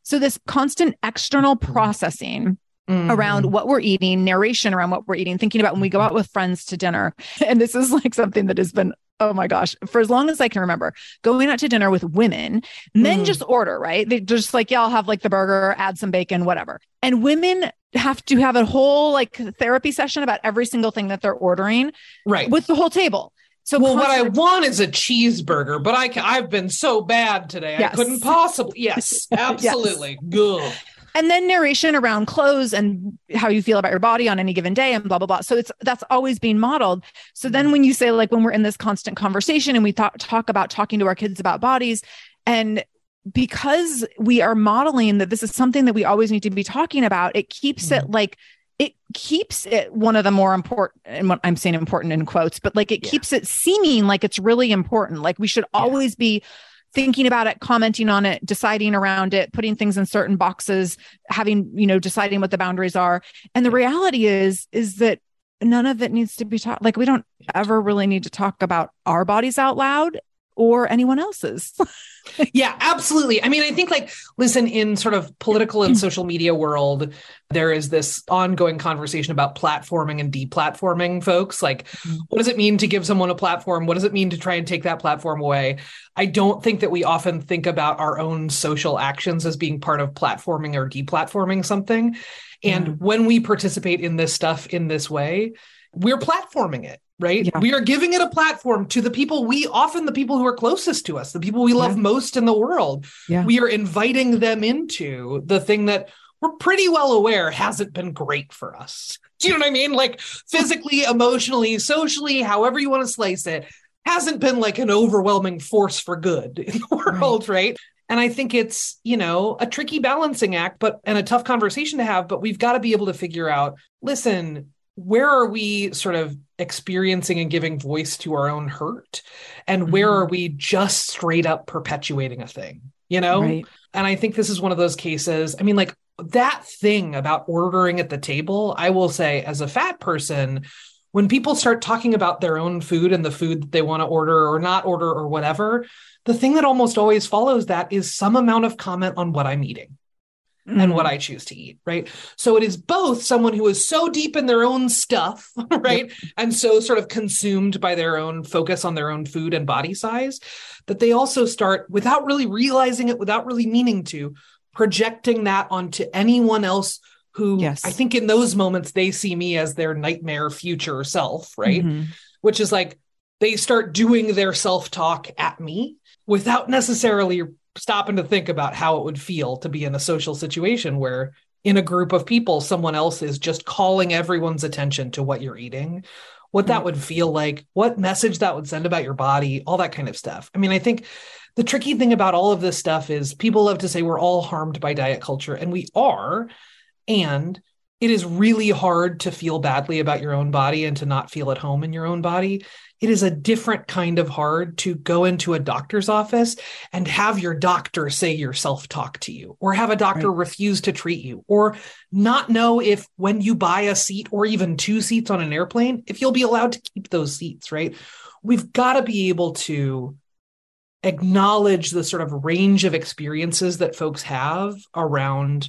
So this constant external processing Mhm. around what we're eating, narration around what we're eating, thinking about when we go out with friends to dinner. [LAUGHS] And this is like something that has been, oh my gosh, for as long as I can remember, going out to dinner with women, men Mm. just order, right? They just like, yeah, I'll have like the burger, add some bacon, whatever. And women have to have a whole like therapy session about every single thing that they're ordering right. with the whole table. So well, what I want is a cheeseburger, but I I've been so bad today. Yes. I couldn't possibly. [LAUGHS] Yes, absolutely. Good. And then narration around clothes and how you feel about your body on any given day and blah blah blah so it's that's always being modeled so then when you say like when we're in this constant conversation and we talk talk about talking to our kids about bodies and because we are modeling that this is something that we always need to be talking about it keeps it mm-hmm. like it keeps it one of the more important and what i'm saying important in quotes but like it Yeah. keeps it seeming like it's really important like we should Yeah. always be thinking about it commenting on it deciding around it putting things in certain boxes having you know deciding what the boundaries are. And the reality is is that none of it needs to be taught like we don't ever really need to talk about our bodies out loud or anyone else's [LAUGHS] Yeah, absolutely. I mean, I think like listen in sort of political and social media world, there is this ongoing conversation about platforming and deplatforming folks. Like, Mhm. what does it mean to give someone a platform? What does it mean to try and take that platform away? I don't think that we often think about our own social actions as being part of platforming or deplatforming something. And when we participate in this stuff in this way, we're platforming it, right? Yeah. We are giving it a platform to the people we often the people who are closest to us, the people we love most in the world. Yeah. We are inviting them into the thing that we're pretty well aware hasn't been great for us. [LAUGHS] Do you know what I mean? Like physically, [LAUGHS] emotionally, socially, however you want to slice it, hasn't been like an overwhelming force for good [LAUGHS] in the world, right? And I think it's, you know, a tricky balancing act, but and a tough conversation to have, but we've got to be able to figure out, listen, where are we sort of experiencing and giving voice to our own hurt? And where Mhm. are we just straight up perpetuating a thing? You know? right And I think this is one of those cases. I mean, like that thing about ordering at the table, I will say, as a fat person, when people start talking about their own food and the food that they want to order or not order or whatever, the thing that almost always follows that is some amount of comment on what I'm eating and what I choose to eat, right? So it is both someone who is so deep in their own stuff, [LAUGHS] right? And so sort of consumed by their own focus on their own food and body size that they also start without really realizing it, without really meaning to, projecting that onto anyone else who Yes. I think in those moments they see me as their nightmare future self, right? Mhm. Which is like they start doing their self talk at me without necessarily stopping to think about how it would feel to be in a social situation where in a group of people someone else is just calling everyone's attention to what you're eating what that mm. would feel like what message that would send about your body all that kind of stuff. I mean i think the tricky thing about all of this stuff is people love to say we're all harmed by diet culture and we are and it is really hard to feel badly about your own body and to not feel at home in your own body it is a different kind of hard to go into a doctor's office and have your doctor say your self talk to you, or have a doctor refuse to treat you, or not know if when you buy a seat or even two seats on an airplane, if you'll be allowed to keep those seats, right? We've got to be able to acknowledge the sort of range of experiences that folks have around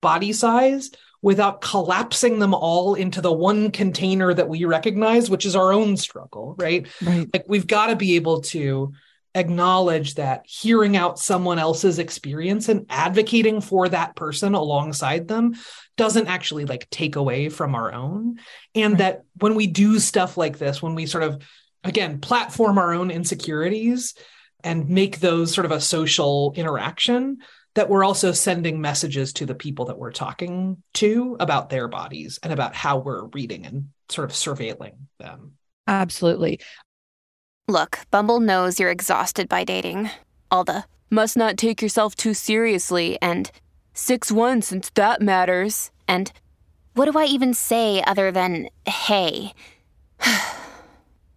body size without collapsing them all into the one container that we recognize, which is our own struggle, right? right Like we've got to be able to acknowledge that hearing out someone else's experience and advocating for that person alongside them doesn't actually like take away from our own. And Right. that when we do stuff like this, when we sort of again, platform our own insecurities and make those sort of a social interaction that we're also sending messages to the people that we're talking to about their bodies and about how we're reading and sort of surveilling them. Absolutely. Look, Bumble knows you're exhausted by dating. All the must not take yourself too seriously and 6 1 since that matters. And what do I even say other than hey? [SIGHS]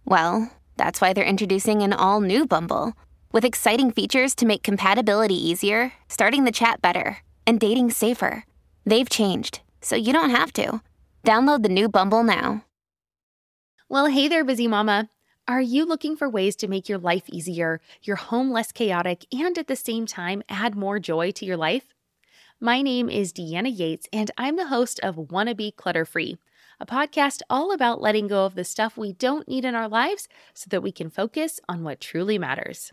well, that's why they're introducing an all new Bumble with exciting features to make compatibility easier, starting the chat better, and dating safer. They've changed, so you don't have to. Download the new Bumble now. Well, hey there, busy mama. Are you looking for ways to make your life easier, your home less chaotic, and at the same time add more joy to your life? My name is Deanna Yates, and I'm the host of Wanna Be Clutter Free, a podcast all about letting go of the stuff we don't need in our lives so that we can focus on what truly matters.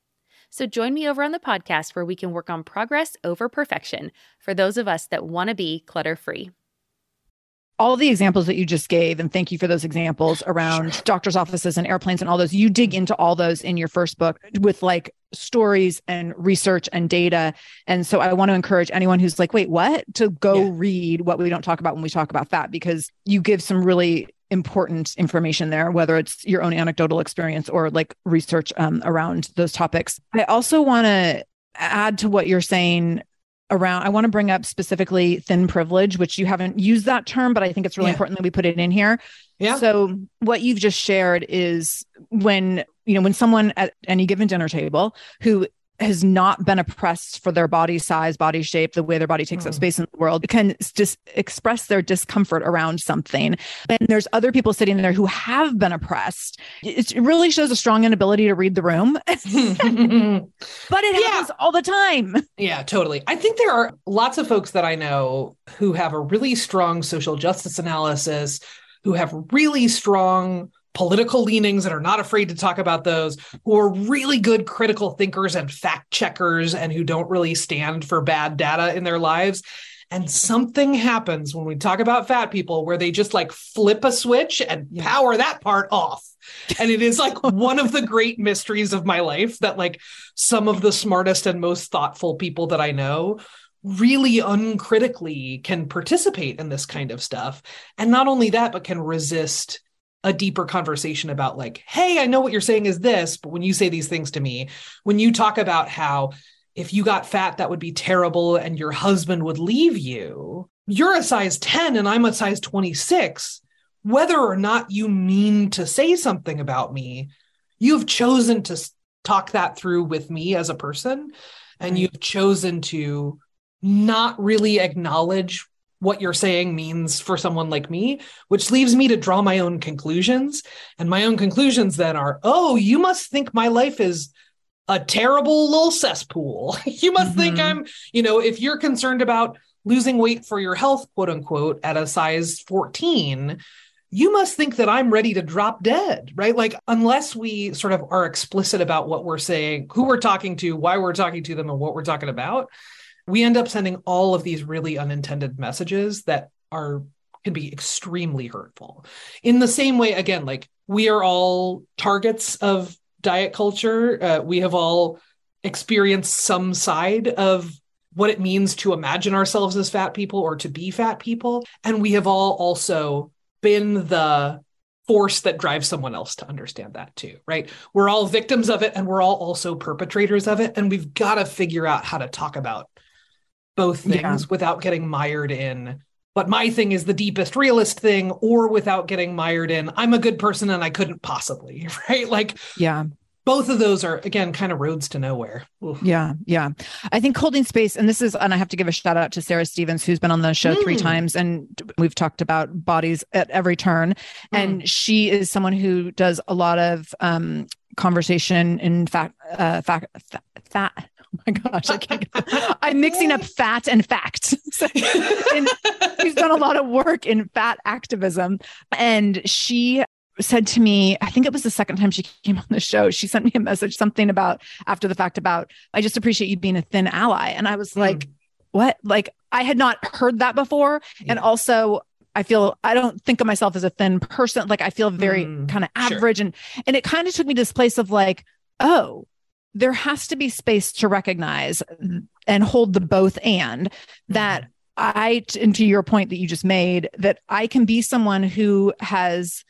So join me over on the podcast where we can work on progress over perfection for those of us that want to be clutter free all the examples that you just gave, and thank you for those examples [SIGHS] around doctors' offices and airplanes and all those. You dig into all those in your first book with like stories and research and data. And so I want to encourage anyone who's like, wait, what? To go yeah. read what we don't talk about when we talk about fat because you give some really important information there, whether it's your own anecdotal experience or like research um, around those topics. I also want to add to what you're saying around i want to bring up specifically thin privilege which you haven't used that term but i think it's really yeah. important that we put it in here yeah so what you've just shared is when you know when someone at any given dinner table who has not been oppressed for their body size, body shape, the way their body takes mm. up space in the world, can just express their discomfort around something. And there's other people sitting there who have been oppressed. It really shows a strong inability to read the room. [LAUGHS] but it happens yeah. all the time. Yeah, totally. I think there are lots of folks that I know who have a really strong social justice analysis, who have really strong political leanings and are not afraid to talk about those, who are really good critical thinkers and fact checkers and who don't really stand for bad data in their lives. And something happens when we talk about fat people where they just like flip a switch and yeah. power that part off. And it is like [LAUGHS] one of the great mysteries of my life that like some of the smartest and most thoughtful people that I know really uncritically can participate in this kind of stuff. And not only that, but can resist a deeper conversation about like hey i know what you're saying is this but when you say these things to me when you talk about how if you got fat that would be terrible and your husband would leave you you're a size 10 and i'm a size 26 whether or not you mean to say something about me you've chosen to talk that through with me as a person and you've chosen to not really acknowledge what you're saying means for someone like me, which leaves me to draw my own conclusions. And my own conclusions then are, oh, you must think my life is a terrible little cesspool. [LAUGHS] you must mm-hmm. think I'm, you know, if you're concerned about losing weight for your health, quote unquote, at a size 14, you must think that I'm ready to drop dead, right? Like, unless we sort of are explicit about what we're saying, who we're talking to, why we're talking to them, and what we're talking about, we end up sending all of these really unintended messages that are can be extremely hurtful. In the same way, again, like we are all targets of diet culture. Uh, we have all experienced some side of what it means to imagine ourselves as fat people or to be fat people. And we have all also been the force that drives someone else to understand that too, right? We're all victims of it and we're all also perpetrators of it. And we've got to figure out how to talk about both things yeah. without getting mired in but my thing is the deepest realist thing or without getting mired in i'm a good person and i couldn't possibly [LAUGHS] right like yeah both of those are again kind of roads to nowhere Oof. yeah yeah i think holding space and this is and i have to give a shout out to sarah stevens who's been on the show mm. three times and we've talked about bodies at every turn mm. and she is someone who does a lot of um, conversation in fact, uh, fact, fat. [LAUGHS] My gosh, I can't. I'm mixing up [LAUGHS] fat and fact. [LAUGHS] so, and she's done a lot of work in fat activism, and she said to me, I think it was the second time she came on the show, she sent me a message, something about after the fact about, I just appreciate you being a thin ally. And I was like, mm. what? Like, I had not heard that before. Yeah. And also, I feel I don't think of myself as a thin person. Like I feel very mm, kind of average. Sure. And and it kind of took me to this place of like, oh, there has to be space to recognize and hold the both and that mm-hmm. I, and to your point that you just made, that I can be someone who has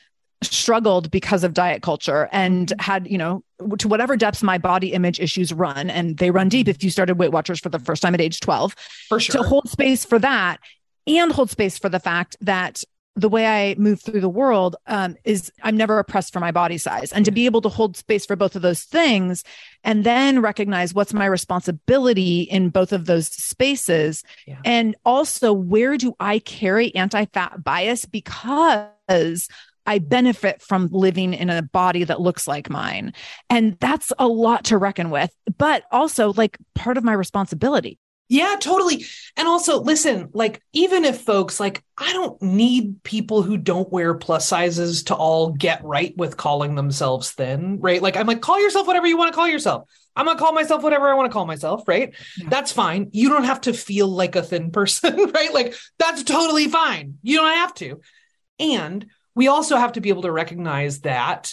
struggled because of diet culture and mm-hmm. had, you know, to whatever depths my body image issues run, and they run deep if you started Weight Watchers for the first time at age 12. For sure. To hold space for that and hold space for the fact that the way I move through the world um, is I'm never oppressed for my body size. And to be able to hold space for both of those things and then recognize what's my responsibility in both of those spaces. Yeah. And also, where do I carry anti fat bias? Because I benefit from living in a body that looks like mine. And that's a lot to reckon with, but also like part of my responsibility. Yeah, totally. And also, listen, like, even if folks like, I don't need people who don't wear plus sizes to all get right with calling themselves thin, right? Like, I'm like, call yourself whatever you want to call yourself. I'm going to call myself whatever I want to call myself, right? Yeah. That's fine. You don't have to feel like a thin [LAUGHS] person, right? Like, that's totally fine. You don't have to. And we also have to be able to recognize that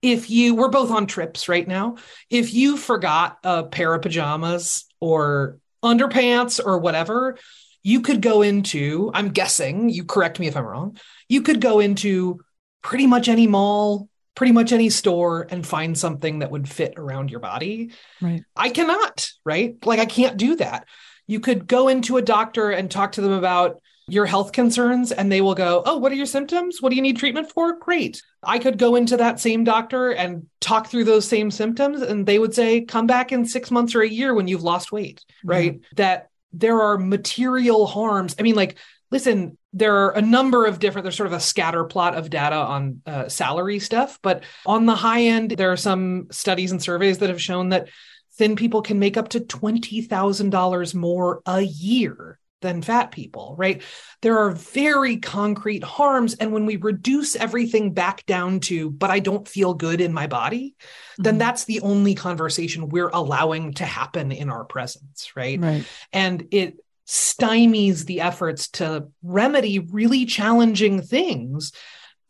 if you we're both on trips right now if you forgot a pair of pajamas or underpants or whatever you could go into i'm guessing you correct me if i'm wrong you could go into pretty much any mall pretty much any store and find something that would fit around your body right i cannot right like i can't do that you could go into a doctor and talk to them about your health concerns and they will go, Oh, what are your symptoms? What do you need treatment for? Great. I could go into that same doctor and talk through those same symptoms, and they would say, Come back in six months or a year when you've lost weight, mm-hmm. right? That there are material harms. I mean, like, listen, there are a number of different, there's sort of a scatter plot of data on uh, salary stuff, but on the high end, there are some studies and surveys that have shown that thin people can make up to $20,000 more a year than fat people, right? There are very concrete harms. And when we reduce everything back down to, but I don't feel good in my body, mm-hmm. then that's the only conversation we're allowing to happen in our presence, right? right. And it stymies the efforts to remedy really challenging things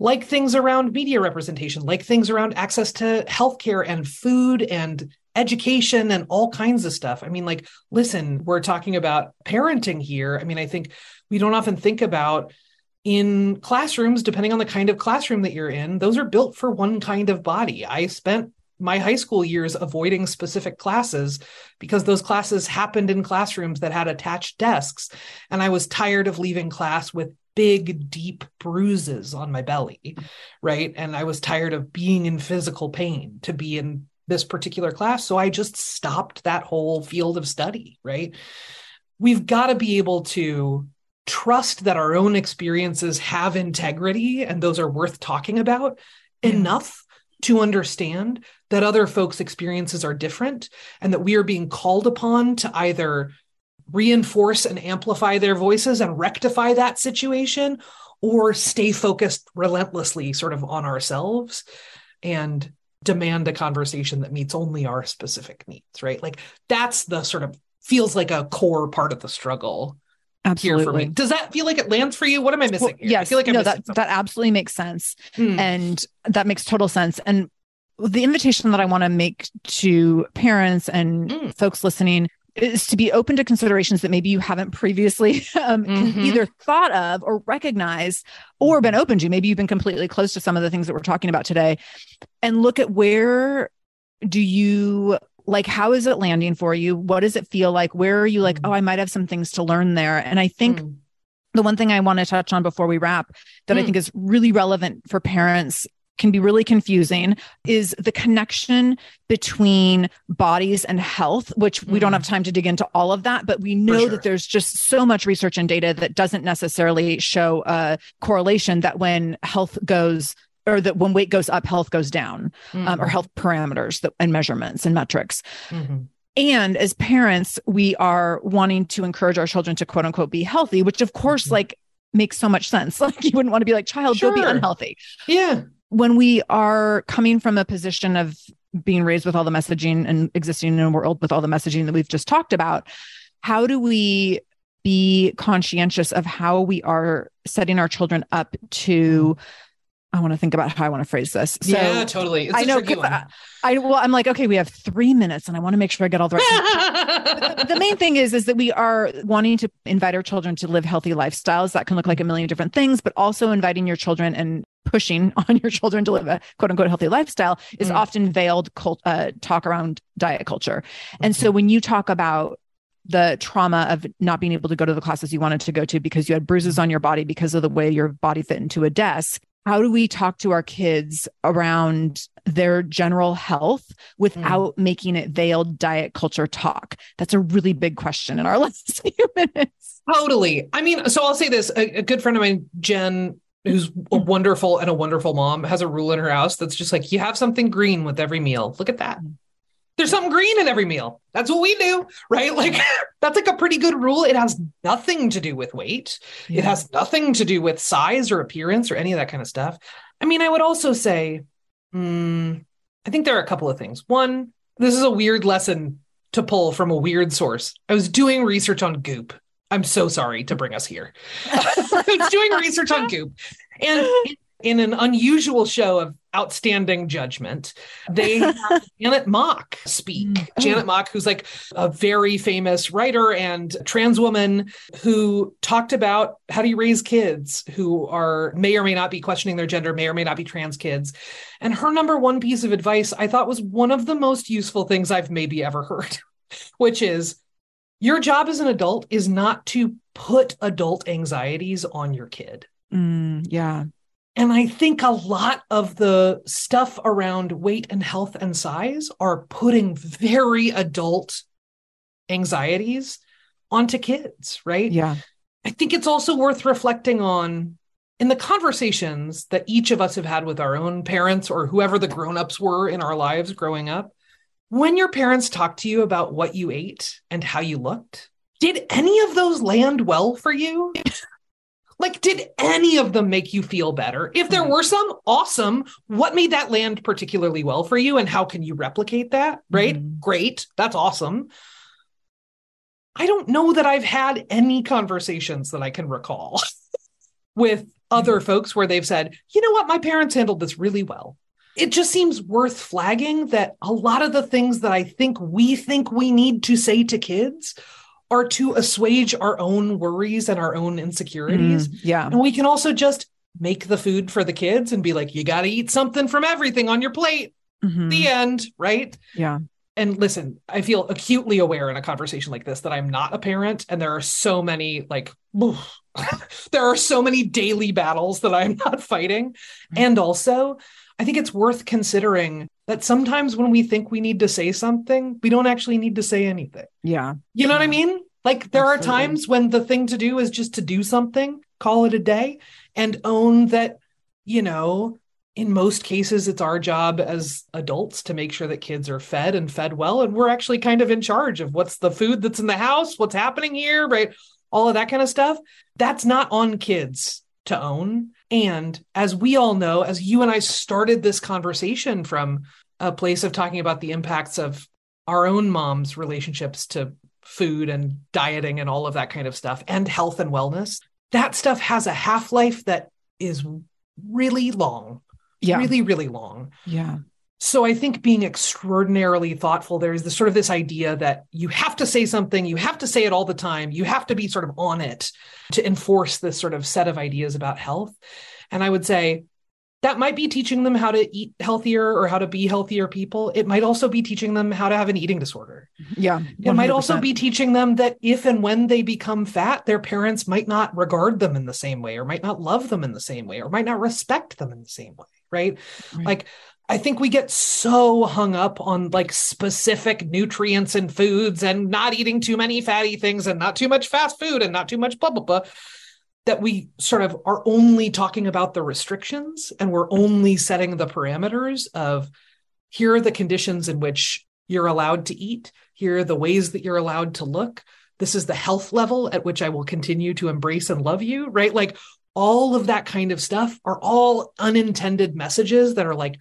like things around media representation, like things around access to healthcare and food and education and all kinds of stuff. I mean, like, listen, we're talking about parenting here. I mean, I think we don't often think about in classrooms, depending on the kind of classroom that you're in, those are built for one kind of body. I spent my high school years avoiding specific classes because those classes happened in classrooms that had attached desks. And I was tired of leaving class with big, deep bruises on my belly, right? And I was tired of being in physical pain to be in this particular class. So I just stopped that whole field of study, right? We've got to be able to trust that our own experiences have integrity and those are worth talking about yeah. enough to understand that other folks' experiences are different and that we are being called upon to either reinforce and amplify their voices and rectify that situation or stay focused relentlessly sort of on ourselves and demand a conversation that meets only our specific needs, right? Like that's the sort of feels like a core part of the struggle absolutely. here for me. Does that feel like it lands for you? What am I missing? Well, yes, I feel like I'm no, that, that absolutely makes sense. Hmm. And that makes total sense. And the invitation that I want to make to parents and mm. folks listening is to be open to considerations that maybe you haven't previously [LAUGHS] um, mm-hmm. either thought of or recognized or been open to. Maybe you've been completely close to some of the things that we're talking about today and look at where do you like how is it landing for you what does it feel like where are you like mm. oh i might have some things to learn there and i think mm. the one thing i want to touch on before we wrap that mm. i think is really relevant for parents can be really confusing is the connection between bodies and health, which we don't mm. have time to dig into all of that, but we know sure. that there's just so much research and data that doesn't necessarily show a correlation that when health goes or that when weight goes up, health goes down, Mm-hmm. um, or health parameters that, and measurements and metrics. Mhm. And as parents, we are wanting to encourage our children to quote unquote be healthy, which of course, Mhm. like makes so much sense. [LAUGHS] Like you wouldn't want to be like, child, go be unhealthy. Yeah. When we are coming from a position of being raised with all the messaging and existing in a world with all the messaging that we've just talked about, how do we be conscientious of how we are setting our children up to? I want to think about how I want to phrase this. So yeah, totally. It's I a know one. I, I well, I'm like, okay, we have three minutes, and I want to make sure I get all the right. [LAUGHS] the, the main thing is, is that we are wanting to invite our children to live healthy lifestyles. That can look like a million different things, but also inviting your children and pushing [LAUGHS] on your children to live a quote unquote healthy lifestyle is Mm. often veiled cult, uh, talk around diet culture. And so when you talk about the trauma of not being able to go to the classes you wanted to go to because you had bruises on your body because of the way your body fit into a desk, how do we talk to our kids around their general health without making it veiled diet culture talk? That's a really big question in our [LAUGHS] last few minutes. Totally. I mean, so I'll say this: a, a good friend of mine, Jen, who's [LAUGHS] a wonderful and a wonderful mom, has a rule in her house that's just like you have something green with every meal. Look at that. There's something green in every meal. That's what we do, right? [LAUGHS] Like that's like a pretty good rule. It has nothing to do with weight. It has nothing to do with size or appearance or any of that kind of stuff. I mean, I would also say, mm, I think there are a couple of things. One, this is a weird lesson to pull from a weird source. I was doing research on Goop. I'm so sorry to bring us here. [LAUGHS] it's doing research on Goop. And in an unusual show of outstanding judgment, they [LAUGHS] had Janet Mock speak. Mm. Oh. Janet Mock, who's like a very famous writer and trans woman who talked about how do you raise kids who are may or may not be questioning their gender, may or may not be trans kids. And her number one piece of advice I thought was one of the most useful things I've maybe ever heard, [LAUGHS] which is your job as an adult is not to put adult anxieties on your kid. Mm, yeah. And I think a lot of the stuff around weight and health and size are putting very adult anxieties onto kids, right? Yeah. I think it's also worth reflecting on in the conversations that each of us have had with our own parents or whoever the grown-ups were in our lives growing up. When your parents talked to you about what you ate and how you looked, did any of those land well for you? Like, did any of them make you feel better? If there Right. were some, awesome. What made that land particularly well for you? And how can you replicate that? Right? Mhm. Great. That's awesome. I don't know that I've had any conversations that I can recall [LAUGHS] with other folks where they've said, you know what, my parents handled this really well. It just seems worth flagging that a lot of the things that I think we think we need to say to kids are to assuage our own worries and our own insecurities. Mm, yeah. And we can also just make the food for the kids and be like, you got to eat something from everything on your plate. Mhm. The end, right? Yeah. and listen, I feel acutely aware in a conversation like this that I'm not a parent, and there are so many like [LAUGHS] there are so many daily battles that I'm not fighting. And also, I think it's worth considering that sometimes when we think we need to say something, we don't actually need to say anything. Yeah. You know what I mean? Like there are times when the thing to do is just to do something, call it a day, and own that, you know, in most cases, it's our job as adults to make sure that kids are fed and fed well. And we're actually kind of in charge of what's the food that's in the house, what's happening here, right? All of that kind of stuff. That's not on kids to own. And as we all know, as you and I started this conversation from a place of talking about the impacts of our own moms' relationships to food and dieting and all of that kind of stuff and health and wellness, that stuff has a half life that is really long, Yeah. really, really long. Yeah. So I think being extraordinarily thoughtful, there is this sort of this idea that you have to say something, you have to say it all the time, you have to be sort of on it to enforce this sort of set of ideas about health. And I would say that might be teaching them how to eat healthier or how to be healthier people. It might also be teaching them how to have an eating disorder. Yeah. It might also be teaching them that if and when they become fat, their parents might not regard them in the same way, or might not love them in the same way, or might not respect them in the same way, right? Right. Like, I think we get so hung up on like specific nutrients and foods and not eating too many fatty things and not too much fast food and not too much blah, blah, blah. that we sort of are only talking about the restrictions and we're only setting the parameters of here are the conditions in which you're allowed to eat, here are the ways that you're allowed to look. This is the health level at which I will continue to embrace and love you, right? Like all of that kind of stuff are all unintended messages that are like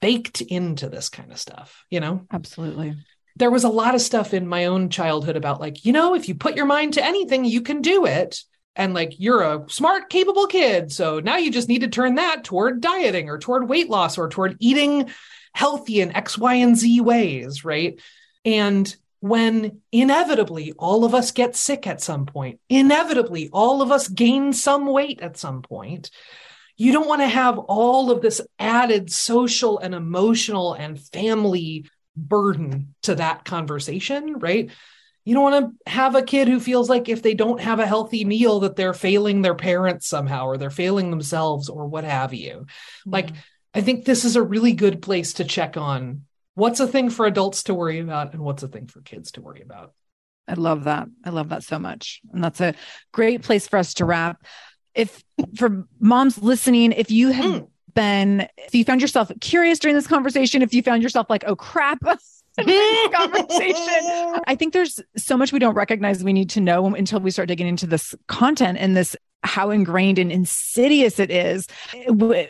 baked into this kind of stuff, you know? Absolutely. There was a lot of stuff in my own childhood about like, you know, if you put your mind to anything, you can do it. And like, you're a smart, capable kid. So now you just need to turn that toward dieting or toward weight loss or toward eating healthy in X, Y, and Z ways, right? And when inevitably all of us get sick at some point, inevitably all of us gain some weight at some point, you don't want to have all of this added social and emotional and family burden to that conversation, right? You don't want to have a kid who feels like if they don't have a healthy meal that they're failing their parents somehow or they're failing themselves or what have you. Mm-hmm. Like I think this is a really good place to check on what's a thing for adults to worry about and what's a thing for kids to worry about. I love that. I love that so much. And that's a great place for us to wrap. If for moms listening, if you have mm. been, if you found yourself curious during this conversation, if you found yourself like, oh crap, [LAUGHS] [LAUGHS] conversation. I think there's so much we don't recognize we need to know until we start digging into this content and this how ingrained and insidious it is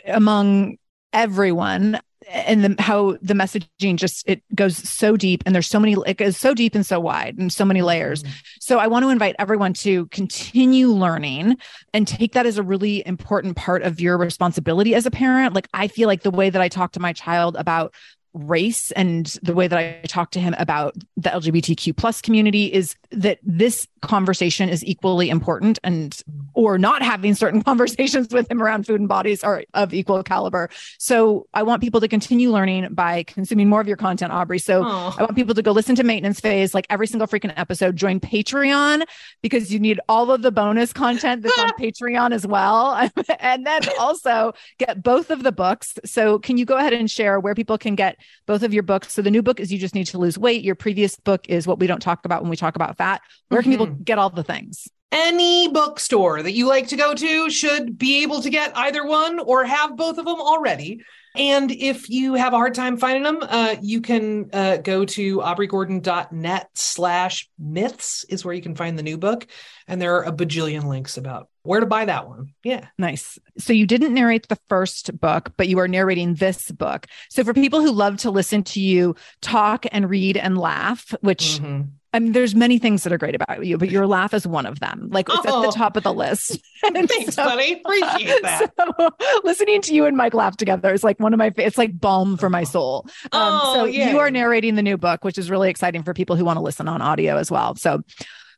among everyone and the, how the messaging just it goes so deep and there's so many it goes so deep and so wide and so many layers mm-hmm. so i want to invite everyone to continue learning and take that as a really important part of your responsibility as a parent like i feel like the way that i talk to my child about race and the way that I talk to him about the LGBTQ plus community is that this conversation is equally important and or not having certain [LAUGHS] conversations with him around food and bodies are of equal caliber. So I want people to continue learning by consuming more of your content, Aubrey. So Aww. I want people to go listen to maintenance phase like every single freaking episode, join Patreon because you need all of the bonus content that's on [LAUGHS] Patreon as well. [LAUGHS] and then also get both of the books. So can you go ahead and share where people can get both of your books. So the new book is You Just Need to Lose Weight. Your previous book is What We Don't Talk About When We Talk About Fat. Where can mm-hmm. people get all the things? Any bookstore that you like to go to should be able to get either one or have both of them already. And if you have a hard time finding them, uh, you can uh, go to aubreygordon.net slash myths is where you can find the new book. And there are a bajillion links about where to buy that one. Yeah. Nice. So you didn't narrate the first book, but you are narrating this book. So for people who love to listen to you talk and read and laugh, which mm-hmm. I mean, there's many things that are great about you, but your laugh is one of them. Like it's oh. at the oh. top of the list. [LAUGHS] [LAUGHS] Thanks, so, buddy. Appreciate that. [LAUGHS] So, listening to you and Mike laugh together is like one of my. It's like balm for my soul. Um, oh, so yeah. you are narrating the new book, which is really exciting for people who want to listen on audio as well. So.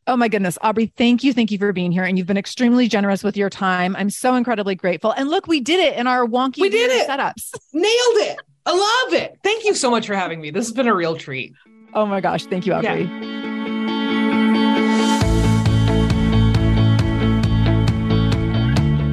Oh my goodness, Aubrey, thank you. Thank you for being here. And you've been extremely generous with your time. I'm so incredibly grateful. And look, we did it in our wonky we did it. setups. Nailed it. I love it. Thank you so much for having me. This has been a real treat. Oh my gosh. Thank you, Aubrey. Yeah.